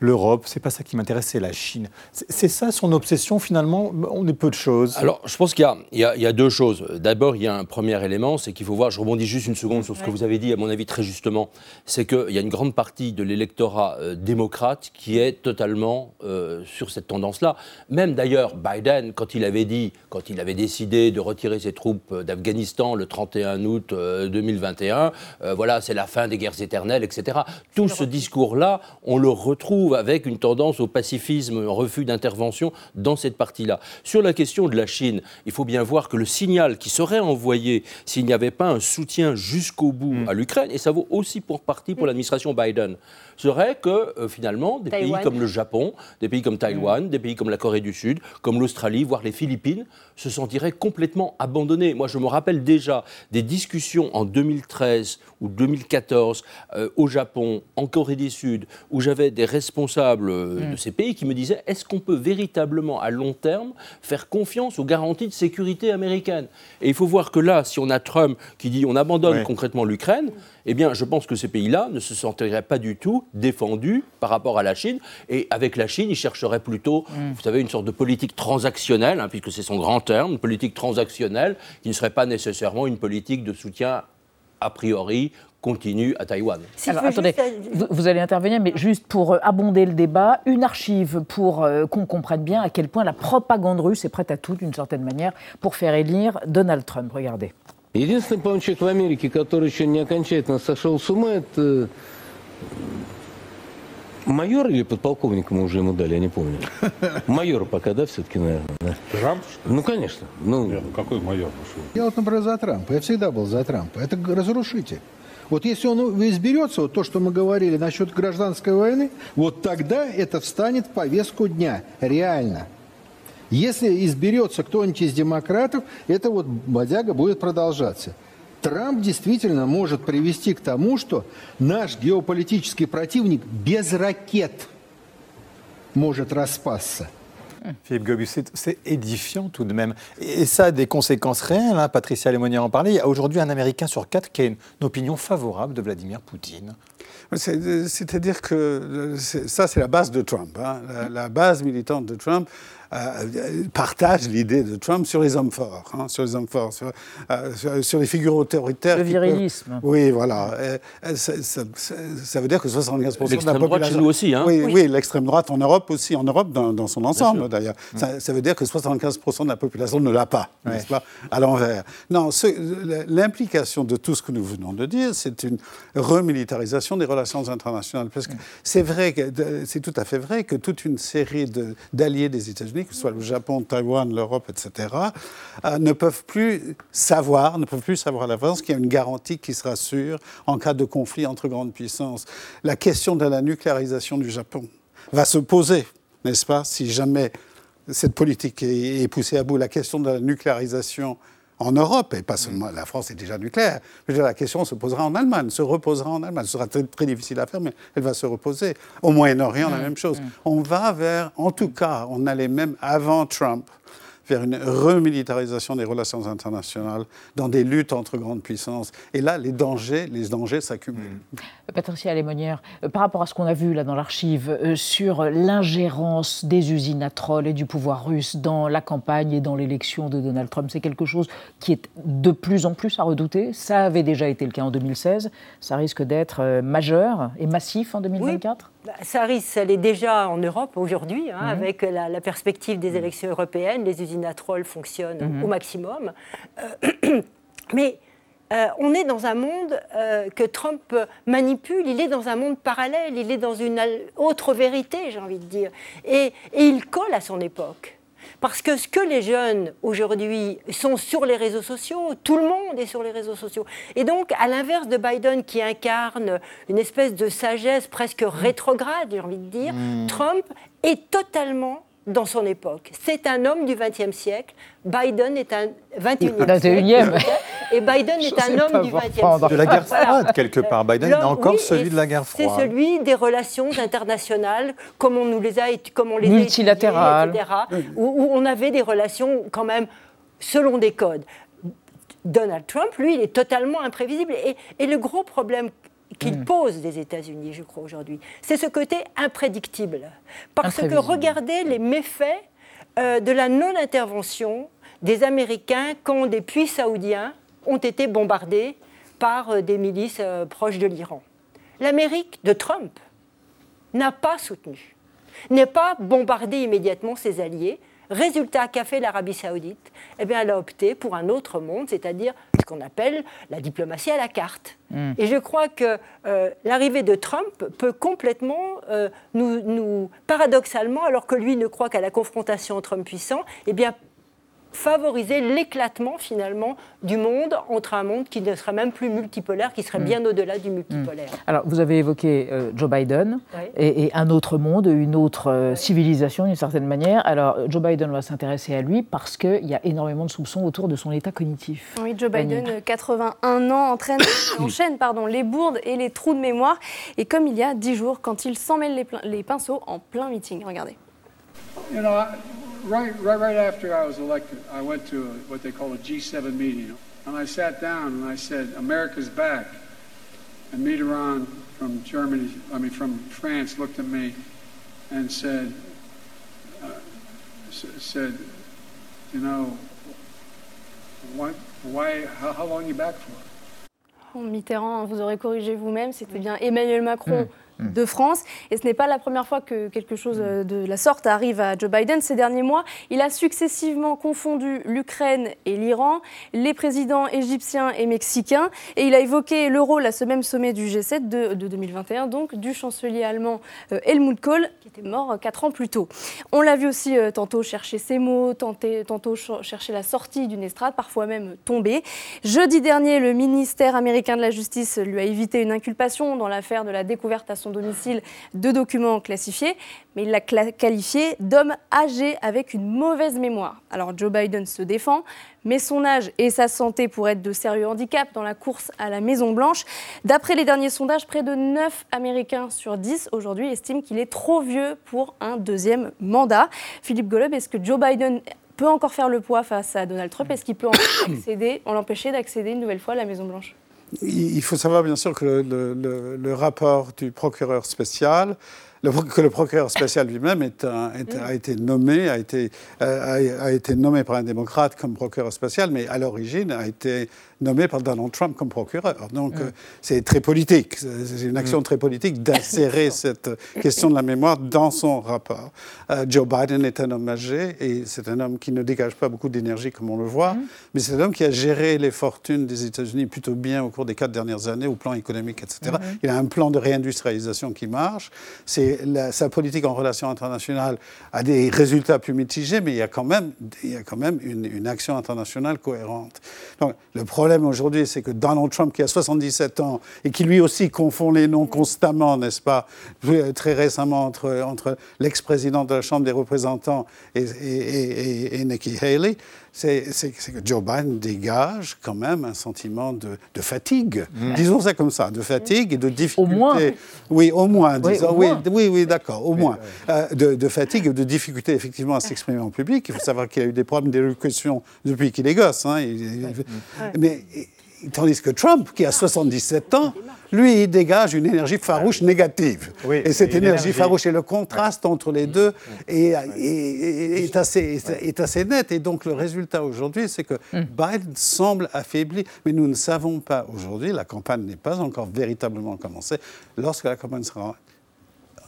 l'Europe, c'est pas ça qui m'intéresse, c'est la Chine. C'est ça son obsession finalement? On est peu de choses. Alors, je pense qu'il y, y, a deux choses. D'abord, il y a un premier élément, c'est qu'il faut voir, je rebondis juste une seconde sur ce que vous avez dit, à mon avis très justement, c'est qu'il y a une grande partie de l'électorat euh, démocrate qui est totalement euh, sur cette tendance-là. Même d'ailleurs, Biden, quand il avait dit, quand il avait décidé de retirer ses troupes euh, d'Afghanistan le 31 août 2021, voilà, c'est la fin des guerres éternelles, etc. Tout ce discours-là, on le retrouve avec une tendance au pacifisme, un refus d'intervention dans cette partie-là. Sur la question de la Chine, il faut bien voir que le signal qui serait envoyé s'il n'y avait pas un soutien jusqu'au bout mm. à l'Ukraine, et ça vaut aussi pour partie pour l'administration Biden, serait que euh, finalement des pays comme le Japon, des pays comme Taïwan, mm. des pays comme la Corée du Sud, comme l'Australie, voire les Philippines, se sentiraient complètement abandonnés. Moi, je me rappelle déjà des discussions en 2013 ou 2014 euh, au Japon, en Corée du Sud, où j'avais des responsables euh, mm. de ces pays qui me disaient est-ce qu'on peut véritablement à long terme faire confiance aux garanties de sécurité américaines? Et il faut voir que là, si on a Trump qui dit on abandonne concrètement l'Ukraine, eh bien, je pense que ces pays-là ne se sentiraient pas du tout défendus par rapport à la Chine. Et avec la Chine, ils chercheraient plutôt, mm. vous savez, une sorte de politique transactionnelle, hein, puisque c'est son grand terme, une politique transactionnelle qui ne serait pas nécessairement une politique de soutien a priori continu à Taïwan. Alors, attendez, vous, allez intervenir, mais juste pour euh, abonder le débat, une archive pour euh, qu'on comprenne bien à quel point la propagande russe est prête à tout, d'une certaine manière, pour faire élire Donald Trump. Regardez. Единственный, по человек в Америке, который еще не окончательно сошел с ума, это майор или подполковника мы уже ему дали, я не помню. Майор пока, да, все-таки, наверное. Да. Трамп? Ну, конечно. Ну... Нет, ну какой майор? Я вот, например, за Трампа. Я всегда был за Трампа. Это разрушитель. Вот если он изберется, вот то, что мы говорили насчет гражданской войны, вот тогда это встанет в повестку дня. Реально. Если изберется кто-нибудь из демократов, это вот бодяга будет продолжаться. Трамп действительно может привести к тому, что наш геополитический противник без ракет может распасться. Philippe Gobus, c'est édifiant tout de même. Et ça a des conséquences réelles. Hein. Patricia Lémonière en parlait. Il y a aujourd'hui un Américain sur quatre qui a une opinion favorable de Vladimir Poutine. C'est-à-dire que ça, c'est la base de Trump. Hein. La, base militante de Trump, euh, partage l'idée de Trump sur les hommes forts, hein, sur les hommes forts, sur, euh, sur, les figures autoritaires. Le virilisme. Oui, voilà. ça, ça, veut dire que 75% de la population. droite chez nous aussi, hein Oui, oui. l'extrême droite en Europe aussi, en Europe dans, dans son ensemble d'ailleurs. Mm. Ça, veut dire que 75% de la population ne l'a pas, n'est-ce pas, à l'envers. Non, l'implication de tout ce que nous venons de dire, c'est une remilitarisation des relations internationales. Parce que c'est vrai, c'est tout à fait vrai que toute une série de- d'alliés des États-Unis, que ce soit le Japon, Taïwan, l'Europe, etc., euh, ne peuvent plus savoir, ne peuvent plus savoir l'avance qu'il y a une garantie qui sera sûre en cas de conflit entre grandes puissances. La question de la nucléarisation du Japon va se poser, n'est-ce pas, si jamais cette politique est poussée à bout. La question de la nucléarisation en Europe, et pas seulement la France est déjà nucléaire, je veux dire, la question se posera en Allemagne, se reposera en Allemagne. Ce sera très, très difficile à faire, mais elle va se reposer. Au Moyen-Orient, la même chose. On va vers, en tout cas, on allait même avant Trump, vers une remilitarisation des relations internationales, dans des luttes entre grandes puissances. Et là, les dangers, les dangers s'accumulent. Patricia Lémonière, euh, par rapport à ce qu'on a vu là dans l'archive euh, sur l'ingérence des usines à troll et du pouvoir russe dans la campagne et dans l'élection de Donald Trump, c'est quelque chose qui est de plus en plus à redouter. Ça avait déjà été le cas en 2016. Ça risque d'être euh, majeur et massif en 2024 Bah, Ça risque, elle est déjà en Europe aujourd'hui, hein, Mhm. avec la, la perspective des élections européennes. Les usines à troll fonctionnent Mhm. au maximum. Euh, mais euh, on est dans un monde euh, que Trump manipule, il est dans un monde parallèle, il est dans une autre vérité, j'ai envie de dire. Et, et il colle à son époque. Parce que ce que les jeunes aujourd'hui sont sur les réseaux sociaux, tout le monde est sur les réseaux sociaux. Et donc, à l'inverse de Biden qui incarne une espèce de sagesse presque rétrograde, j'ai envie de dire, Mm. Trump est totalement dans son époque. C'est un homme du XXe siècle. Biden est un 21e 21e. siècle. Et Biden est un homme du XXe siècle. De la guerre Voilà. froide, quelque part. Biden est encore oui, celui de la guerre C'est froide. celui des relations internationales, comme on nous les a, comme on les a Multilatérales. etc., où, où on avait des relations quand même selon des codes. Donald Trump, lui, il est totalement imprévisible. Et, et le gros problème qu'il pose des États-Unis, je crois, aujourd'hui, c'est ce côté imprédictible. Parce que regardez les méfaits euh, de la non-intervention des Américains quand des puits saoudiens ont été bombardés par euh, des milices euh, proches de l'Iran. L'Amérique de Trump n'a pas soutenu, n'est pas bombardé immédiatement ses alliés. Résultat qu'a fait l'Arabie saoudite? Eh bien, elle a opté pour un autre monde, c'est-à-dire ce qu'on appelle la diplomatie à la carte. Mm. Et je crois que euh, l'arrivée de Trump peut complètement euh, nous, nous- paradoxalement, alors que lui ne croit qu'à la confrontation entre hommes puissants, eh bien, favoriser l'éclatement finalement du monde entre un monde qui ne serait même plus multipolaire, qui serait Mm. bien au-delà du multipolaire. Alors, vous avez évoqué euh, Joe Biden Oui. et, et un autre monde, une autre euh, civilisation d'une certaine manière. Alors, Joe Biden va s'intéresser à lui parce qu'il y a énormément de soupçons autour de son état cognitif. Oui, Joe. Biden, euh, 81 ans, entraîne, enchaîne pardon, les bourdes et les trous de mémoire. Et comme il y a 10 jours, quand il s'en mêle les, les pinceaux en plein meeting. Regardez. You know, I, right, right, right after I was elected, I went to a, what they call a G7 meeting, and I sat down and I said, "America's back." And Mitterrand from Germany, I mean from France, looked at me and said, uh, s- "said, you know, what, why, how, how long you back for?" Bon, Mitterrand, vous aurez corrigé vous-même, c'était bien Emmanuel Macron de France. Et ce n'est pas la première fois que quelque chose euh, de la sorte arrive à Joe Biden. Ces derniers mois, il a successivement confondu l'Ukraine et l'Iran, les présidents égyptiens et mexicains. Et il a évoqué le rôle à ce même sommet du G7 de, de 2021, donc du chancelier allemand euh, Helmut Kohl, qui était mort euh, quatre ans plus tôt. On l'a vu aussi euh, tantôt chercher ses mots, tenter- tantôt ch- chercher la sortie d'une estrade, parfois même tomber. Jeudi dernier, le ministère américain de la Justice lui a évité une inculpation dans l'affaire de la découverte à son domicile de documents classifiés, mais il l'a qualifié d'homme âgé avec une mauvaise mémoire. Alors Joe Biden se défend, mais son âge et sa santé pourraient être de sérieux handicaps dans la course à la Maison-Blanche. D'après les derniers sondages, près de 9 Américains sur 10 aujourd'hui estiment qu'il est trop vieux pour un deuxième mandat. Philippe Golub, est-ce que Joe Biden peut encore faire le poids face à Donald Trump? Est-ce qu'il peut encore accéder, en l'empêcher d'accéder une nouvelle fois à la Maison-Blanche? Il faut savoir bien sûr que le, rapport du procureur spécial, que le procureur spécial lui-même a été nommé, a été, euh, a été nommé par un démocrate comme procureur spécial, mais à l'origine a été nommé par Donald Trump comme procureur. Donc euh, c'est très politique, c'est une action très politique d'insérer cette question de la mémoire dans son rapport. Euh, Joe Biden est un homme âgé et c'est un homme qui ne dégage pas beaucoup d'énergie comme on le voit, mais c'est un homme qui a géré les fortunes des États-Unis plutôt bien au cours des quatre dernières années au plan économique, etc. Il a un plan de réindustrialisation qui marche. C'est sa politique en relations internationales a des résultats plus mitigés, mais il y a quand même, il y a quand même une, une action internationale cohérente. Donc, le problème aujourd'hui, c'est que Donald Trump, qui a 77 ans et qui lui aussi confond les noms constamment, n'est-ce pas, euh, très récemment entre, entre l'ex-président de la Chambre des représentants et, et- et- et Nikki Haley, c'est que Joe Biden dégage quand même un sentiment de, de fatigue, disons ça comme ça, de fatigue et de difficulté. moins. Oui, au moins, Oui, disons. au Oui, moins. oui, oui, d'accord, au moins. Euh, de, de fatigue et de difficulté, effectivement, à s'exprimer en public. Il faut savoir qu'il a eu des problèmes d'élocution depuis qu'il est gosse. hein. Il- Mais tandis que Trump, qui a 77 ans, lui, il dégage une énergie farouche négative. Oui, et cette énergie, énergie- farouche et le contraste entre les deux est, est- est- est assez, est- est assez net. Et donc, le résultat aujourd'hui, c'est que Biden semble affaibli. Mais nous ne savons pas aujourd'hui, la campagne n'est pas encore véritablement commencée. Lorsque la campagne sera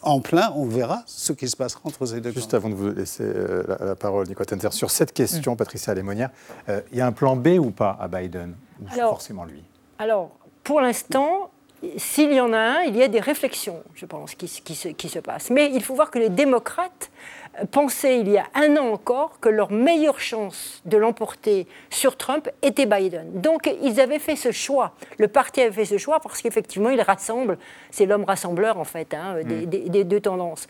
en plein, on verra ce qui se passera entre ces deux Juste avant de vous laisser euh, la, la parole, Nicolas Tenter, sur cette question, Patricia Lémonière, euh, il y a un plan B ou pas à Biden? Ou Alors- forcément lui Alors, pour l'instant, s'il y en a un, il y a des réflexions, je pense, qui, se- qui se, qui se passent. Mais il faut voir que les démocrates euh, pensaient il y a un an encore que leur meilleure chance de l'emporter sur Trump était Biden. Donc, ils avaient fait ce choix. Le parti avait fait ce choix parce qu'effectivement, il rassemble, c'est l'homme rassembleur, en fait, hein, des, des- des deux tendances.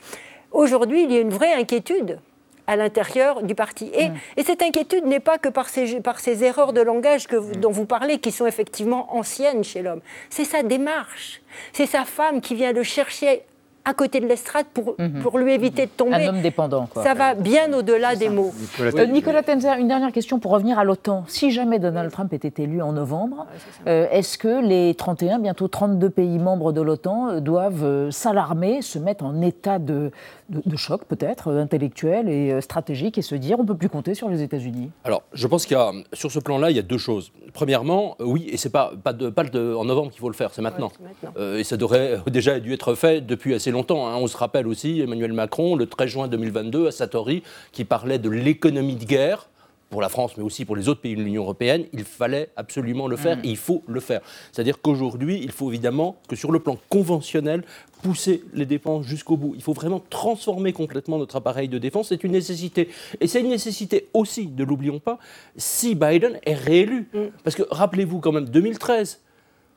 Aujourd'hui, il y a une vraie inquiétude à l'intérieur du parti. Et, et cette inquiétude n'est pas que par ces, par ces erreurs de langage que vous- dont vous parlez, qui sont effectivement anciennes chez l'homme. C'est sa démarche. C'est sa femme qui vient le chercher à côté de l'estrade pour, pour lui éviter de tomber. Un homme dépendant, quoi. Ça va bien au-delà des mots. Euh, Nicolas Tenzer, une dernière question pour revenir à l'OTAN. Si jamais Donald Trump était élu en novembre, euh, est-ce que les 31, bientôt 32 pays membres de l'OTAN euh, doivent euh, s'alarmer, se mettre en état de, de- de choc peut-être, euh, intellectuel et euh, stratégique, et se dire on ne peut plus compter sur les États-Unis Alors, je pense qu'il y a, sur ce plan-là, il y a deux choses. Premièrement, euh, oui, et c'est pas, pas, de, pas de- en novembre qu'il faut le faire, c'est maintenant. Euh, et ça devrait déjà dû être fait depuis assez longtemps. hein. On se rappelle aussi Emmanuel Macron, le 13 juin 2022, à Satori, qui parlait de l'économie de guerre pour la France, mais aussi pour les autres pays de l'Union européenne, il fallait absolument le faire, Mhm. et il faut le faire. C'est-à-dire qu'aujourd'hui, il faut évidemment que sur le plan conventionnel, pousser les dépenses jusqu'au bout. Il faut vraiment transformer complètement notre appareil de défense. C'est une nécessité. Et c'est une nécessité aussi, ne l'oublions pas, si Biden est réélu. Parce que rappelez-vous quand même, 2013,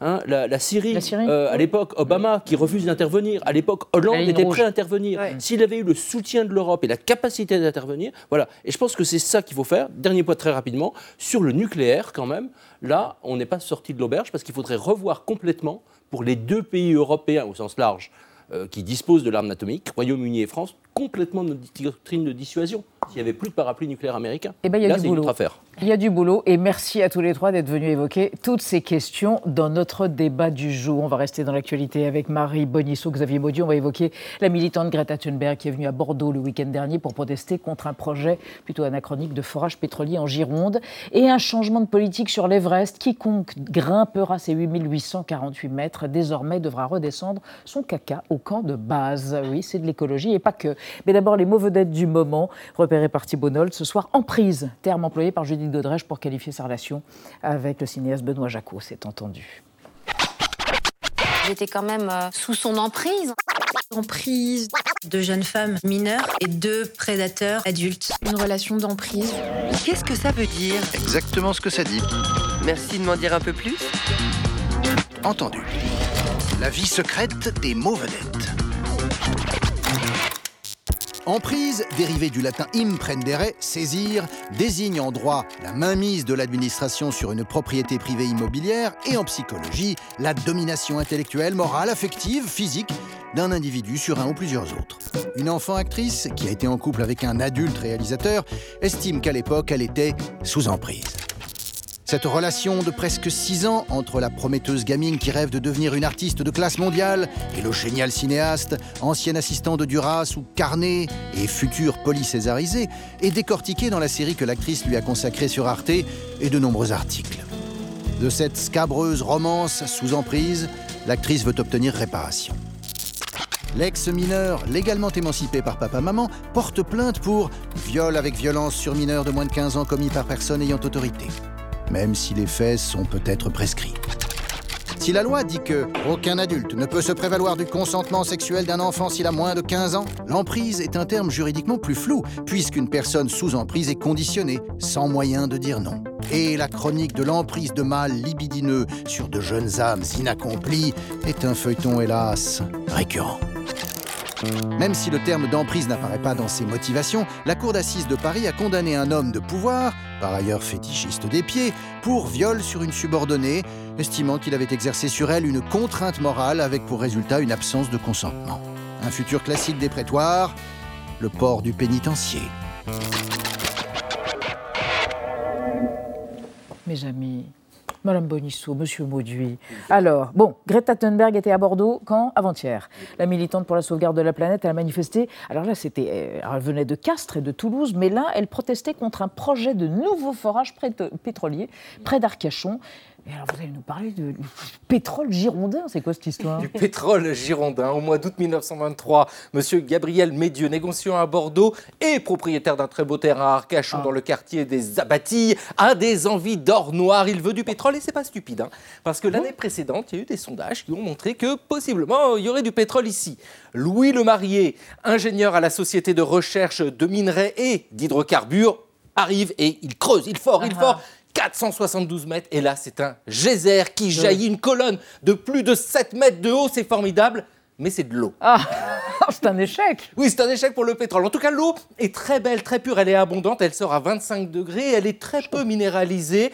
hein, la, la Syrie, euh, à l'époque, Obama qui refuse d'intervenir. À l'époque, Hollande La était rouge. prêt à intervenir. S'il avait eu le soutien de l'Europe et la capacité d'intervenir, voilà. Et je pense que c'est ça qu'il faut faire. Dernier point très rapidement, sur le nucléaire quand même, là, on n'est pas sorti de l'auberge parce qu'il faudrait revoir complètement pour les deux pays européens au sens large euh, qui disposent de l'arme atomique, Royaume-Uni et France, complètement notre doctrine de dissuasion. S'il n'y avait plus de parapluie nucléaire américain, Eh ben, il y a là, du c'est une boulot. autre affaire. Il y a du boulot et merci à tous les trois d'être venus évoquer toutes ces questions dans notre débat du jour. On va rester dans l'actualité avec Marie Bonisso, Xavier Maudieu. On va évoquer la militante Greta Thunberg qui est venue à Bordeaux le week-end dernier pour protester contre un projet plutôt anachronique de forage pétrolier en Gironde et un changement de politique sur l'Everest. Quiconque grimpera ses 8848 mètres désormais devra redescendre son caca au camp de base. Oui, c'est de l'écologie et pas que. Mais d'abord, les mots vedettes du moment, repérés par Thibault Nolte ce soir, emprise, terme employé par Judith Godrèche pour qualifier sa relation avec le cinéaste Benoît Jacot, c'est entendu. J'étais quand même euh, sous son emprise. Emprise de jeunes femmes mineures et deux prédateurs adultes. Une relation d'emprise. Qu'est-ce que ça veut dire? Exactement ce que ça dit. Merci de m'en dire un peu plus. Entendu. La vie secrète des mots vedettes. Emprise, dérivée du latin imprendere, saisir, désigne en droit la mainmise de l'administration sur une propriété privée immobilière et en psychologie la domination intellectuelle, morale, affective, physique d'un individu sur un ou plusieurs autres. Une enfant actrice, qui a été en couple avec un adulte réalisateur, estime qu'à l'époque elle était sous emprise. Cette relation de presque six ans entre la prometteuse gamine qui rêve de devenir une artiste de classe mondiale et le génial cinéaste, ancien assistant de Duras ou Carnet et futur polycésarisé, est décortiquée dans la série que l'actrice lui a consacrée sur Arte et de nombreux articles. De cette scabreuse romance sous emprise, l'actrice veut obtenir réparation. L'ex-mineur, légalement émancipé par papa-maman, porte plainte pour viol avec violence sur mineur de moins de 15 ans commis par personne ayant autorité, même si les faits sont peut-être prescrits. Si la loi dit que aucun adulte ne peut se prévaloir du consentement sexuel d'un enfant s'il a moins de 15 ans, l'emprise est un terme juridiquement plus flou, puisqu'une personne sous emprise est conditionnée, sans moyen de dire non. Et la chronique de l'emprise de mâles libidineux sur de jeunes âmes inaccomplies est un feuilleton, hélas, récurrent. Même si le terme d'emprise n'apparaît pas dans ses motivations, la Cour d'assises de Paris a condamné un homme de pouvoir, par ailleurs fétichiste des pieds, pour viol sur une subordonnée, estimant qu'il avait exercé sur elle une contrainte morale avec pour résultat une absence de consentement. Un futur classique des prétoires, le port du pénitencier. Mes amis, Madame Bonisseau, Monsieur Mauduit. Alors, bon, Greta Thunberg était à Bordeaux quand? Avant-hier. La militante pour la sauvegarde de la planète, elle a manifesté. Alors là, c'était, euh, elle venait de Castres et de Toulouse, mais là, elle protestait contre un projet de nouveau forage pétrolier près d'Arcachon. Et alors, vous allez nous parler de pétrole girondin, c'est quoi cette histoire Du pétrole girondin. Au mois d'août 1923, Monsieur Gabriel Médieu, négociant à Bordeaux et propriétaire d'un très beau terrain à Arcachon Ah. dans le quartier des Abattis, a des envies d'or noir. Il veut du pétrole et c'est pas stupide, hein, parce que l'année précédente, il y a eu des sondages qui ont montré que possiblement il y aurait du pétrole ici. Louis Lemarié, ingénieur à la société de recherche de minerais et d'hydrocarbures, arrive et il creuse, il fort, il Ah. fort. 472 mètres, et là c'est un geyser qui jaillit, une colonne de plus de 7 mètres de haut, c'est formidable, mais c'est de l'eau. Ah, c'est un échec. Oui, c'est un échec pour le pétrole. En tout cas, l'eau est très belle, très pure, elle est abondante, elle sort à 25 degrés, elle est très peu minéralisée.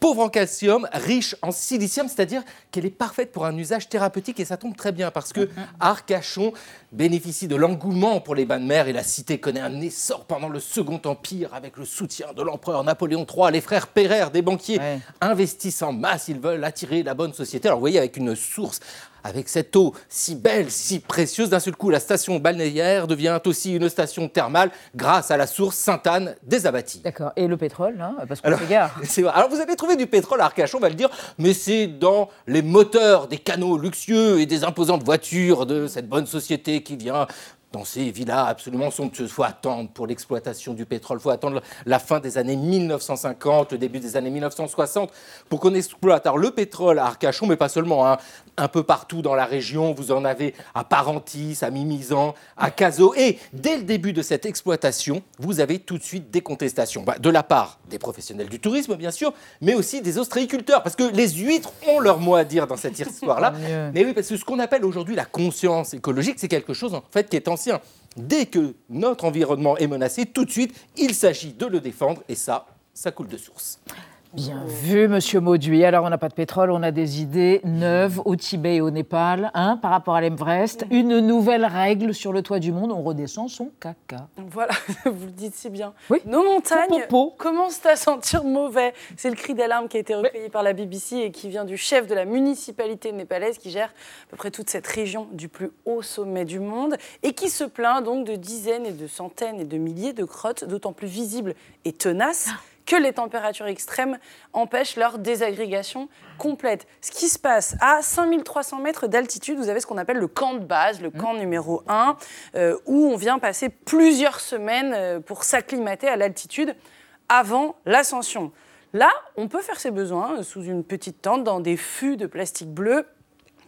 Pauvre en calcium, riche en silicium, c'est-à-dire qu'elle est parfaite pour un usage thérapeutique et ça tombe très bien parce que Arcachon bénéficie de l'engouement pour les bains de mer et la cité connaît un essor pendant le Second Empire avec le soutien de l'empereur Napoléon III. Les frères Pereire, des banquiers, investissent en masse, ils veulent attirer la bonne société. Alors vous voyez, avec une source avec cette eau si belle, si précieuse, d'un seul coup, la station balnéaire devient aussi une station thermale grâce à la source Sainte-Anne des Abattis. D'accord. Et le pétrole, hein, parce qu'on Alors, s'égare. Alors, vous avez trouvé du pétrole à Arcachon, on va le dire, mais c'est dans les moteurs des canaux luxueux et des imposantes voitures de cette bonne société qui vient dans ces villas absolument somptueuses. Il faut attendre pour l'exploitation du pétrole, il faut attendre la fin des années 1950, le début des années 1960 pour qu'on exploite. Alors le pétrole à Arcachon, mais pas seulement, hein, un peu partout dans la région, vous en avez à Parentis, à Mimizan, à Cazaux. Et dès le début de cette exploitation, vous avez tout de suite des contestations. Bah, de la part des professionnels du tourisme, bien sûr, mais aussi des ostréiculteurs, parce que les huîtres ont leur mot à dire dans cette histoire-là. Mais oui, parce que ce qu'on appelle aujourd'hui la conscience écologique, c'est quelque chose en fait qui est ancien. Dès que notre environnement est menacé, tout de suite, il s'agit de le défendre, et ça, ça coule de source. Bien vu, Monsieur Mauduit. Alors, on n'a pas de pétrole, on a des idées neuves au Tibet et au Népal, hein, par rapport à l'Everest. Une nouvelle règle sur le toit du monde, on redescend son caca. Voilà, vous le dites si bien. Nos montagnes commencent à sentir mauvais? C'est le cri d'alarme qui a été recueilli par la BBC et qui vient du chef de la municipalité népalaise qui gère à peu près toute cette région du plus haut sommet du monde et qui se plaint donc de dizaines et de centaines et de milliers de crottes, d'autant plus visibles et tenaces que les températures extrêmes empêchent leur désagrégation complète. Ce qui se passe à 5300 mètres d'altitude, vous avez ce qu'on appelle le camp de base, le camp numéro 1, euh, où on vient passer plusieurs semaines euh, pour s'acclimater à l'altitude avant l'ascension. Là, on peut faire ses besoins euh, sous une petite tente dans des fûts de plastique bleu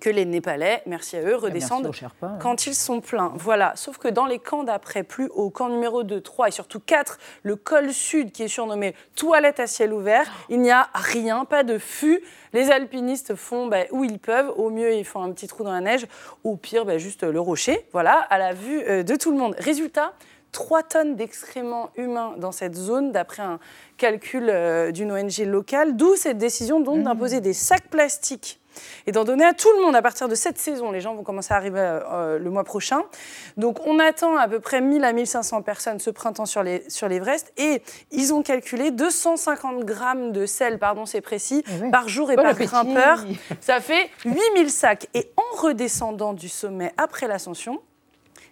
que les Népalais, merci à eux, redescendent Sherpas, hein. quand ils sont pleins. Voilà. Sauf que dans les camps d'après, plus au camp numéro 2, 3 et surtout 4, le col sud qui est surnommé toilette à ciel ouvert, il n'y a rien, pas de fût. Les alpinistes font bah, où ils peuvent. Au mieux, ils font un petit trou dans la neige. Au pire, bah, juste le rocher. Voilà, à la vue euh, de tout le monde. Résultat, 3 tonnes d'excréments humains dans cette zone, d'après un calcul euh, d'une ONG locale, d'où cette décision donc d'imposer des sacs plastiques et d'en donner à tout le monde à partir de cette saison. Les gens vont commencer à arriver euh, le mois prochain. Donc on attend à peu près 1000 à 1500 personnes ce printemps sur les sur l'Everest et ils ont calculé 250 grammes de sel, pardon c'est précis, par jour et Bon par appétit. grimpeur. Ça fait 8000 sacs. Et en redescendant du sommet après l'ascension,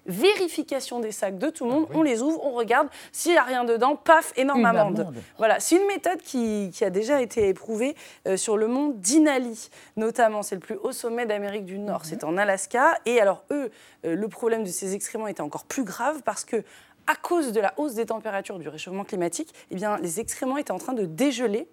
vérification des sacs de tout le monde. Ah on les ouvre, on regarde. S'il n'y a rien dedans, paf, énorme amende. Voilà, c'est une méthode qui, a déjà été éprouvée euh, sur le mont Dinali, notamment. C'est le plus haut sommet d'Amérique du Nord. Mhm. C'est en Alaska. Et alors, eux, euh, le problème de ces excréments était encore plus grave parce que à cause de la hausse des températures, du réchauffement climatique, eh bien, les excréments étaient en train de dégeler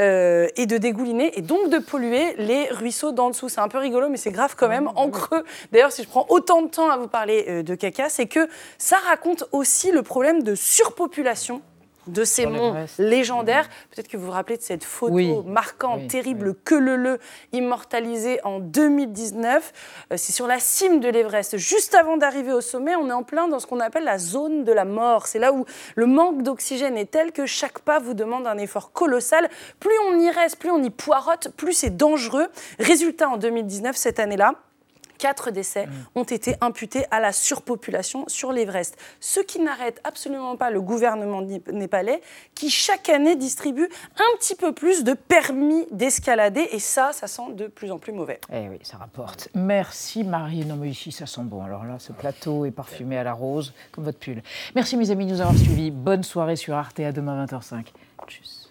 euh, et de dégouliner et donc de polluer les ruisseaux d'en dessous. C'est un peu rigolo, mais c'est grave quand même. En creux, d'ailleurs, si je prends autant de temps à vous parler euh, de caca, c'est que ça raconte aussi le problème de surpopulation de ces monts légendaires. Peut-être que vous vous rappelez de cette photo marquante, terrible, que le le, immortalisée en 2019. Euh, c'est sur la cime de l'Everest. Juste avant d'arriver au sommet, on est en plein dans ce qu'on appelle la zone de la mort. C'est là où le manque d'oxygène est tel que chaque pas vous demande un effort colossal. Plus on y reste, plus on y poirote, plus c'est dangereux. Résultat en 2019, cette année-là, Quatre décès mm. ont été imputés à la surpopulation sur l'Everest. Ce qui n'arrête absolument pas le gouvernement népalais, qui chaque année distribue un petit peu plus de permis d'escalader. Et ça, ça sent de plus en plus mauvais. Eh oui, ça rapporte. Merci Marie. Non, mais ici, ça sent bon. Alors là, ce plateau est parfumé à la rose, comme votre pull. Merci mes amis de nous avoir suivis. Bonne soirée sur Arte à demain 20h05. Tchuss.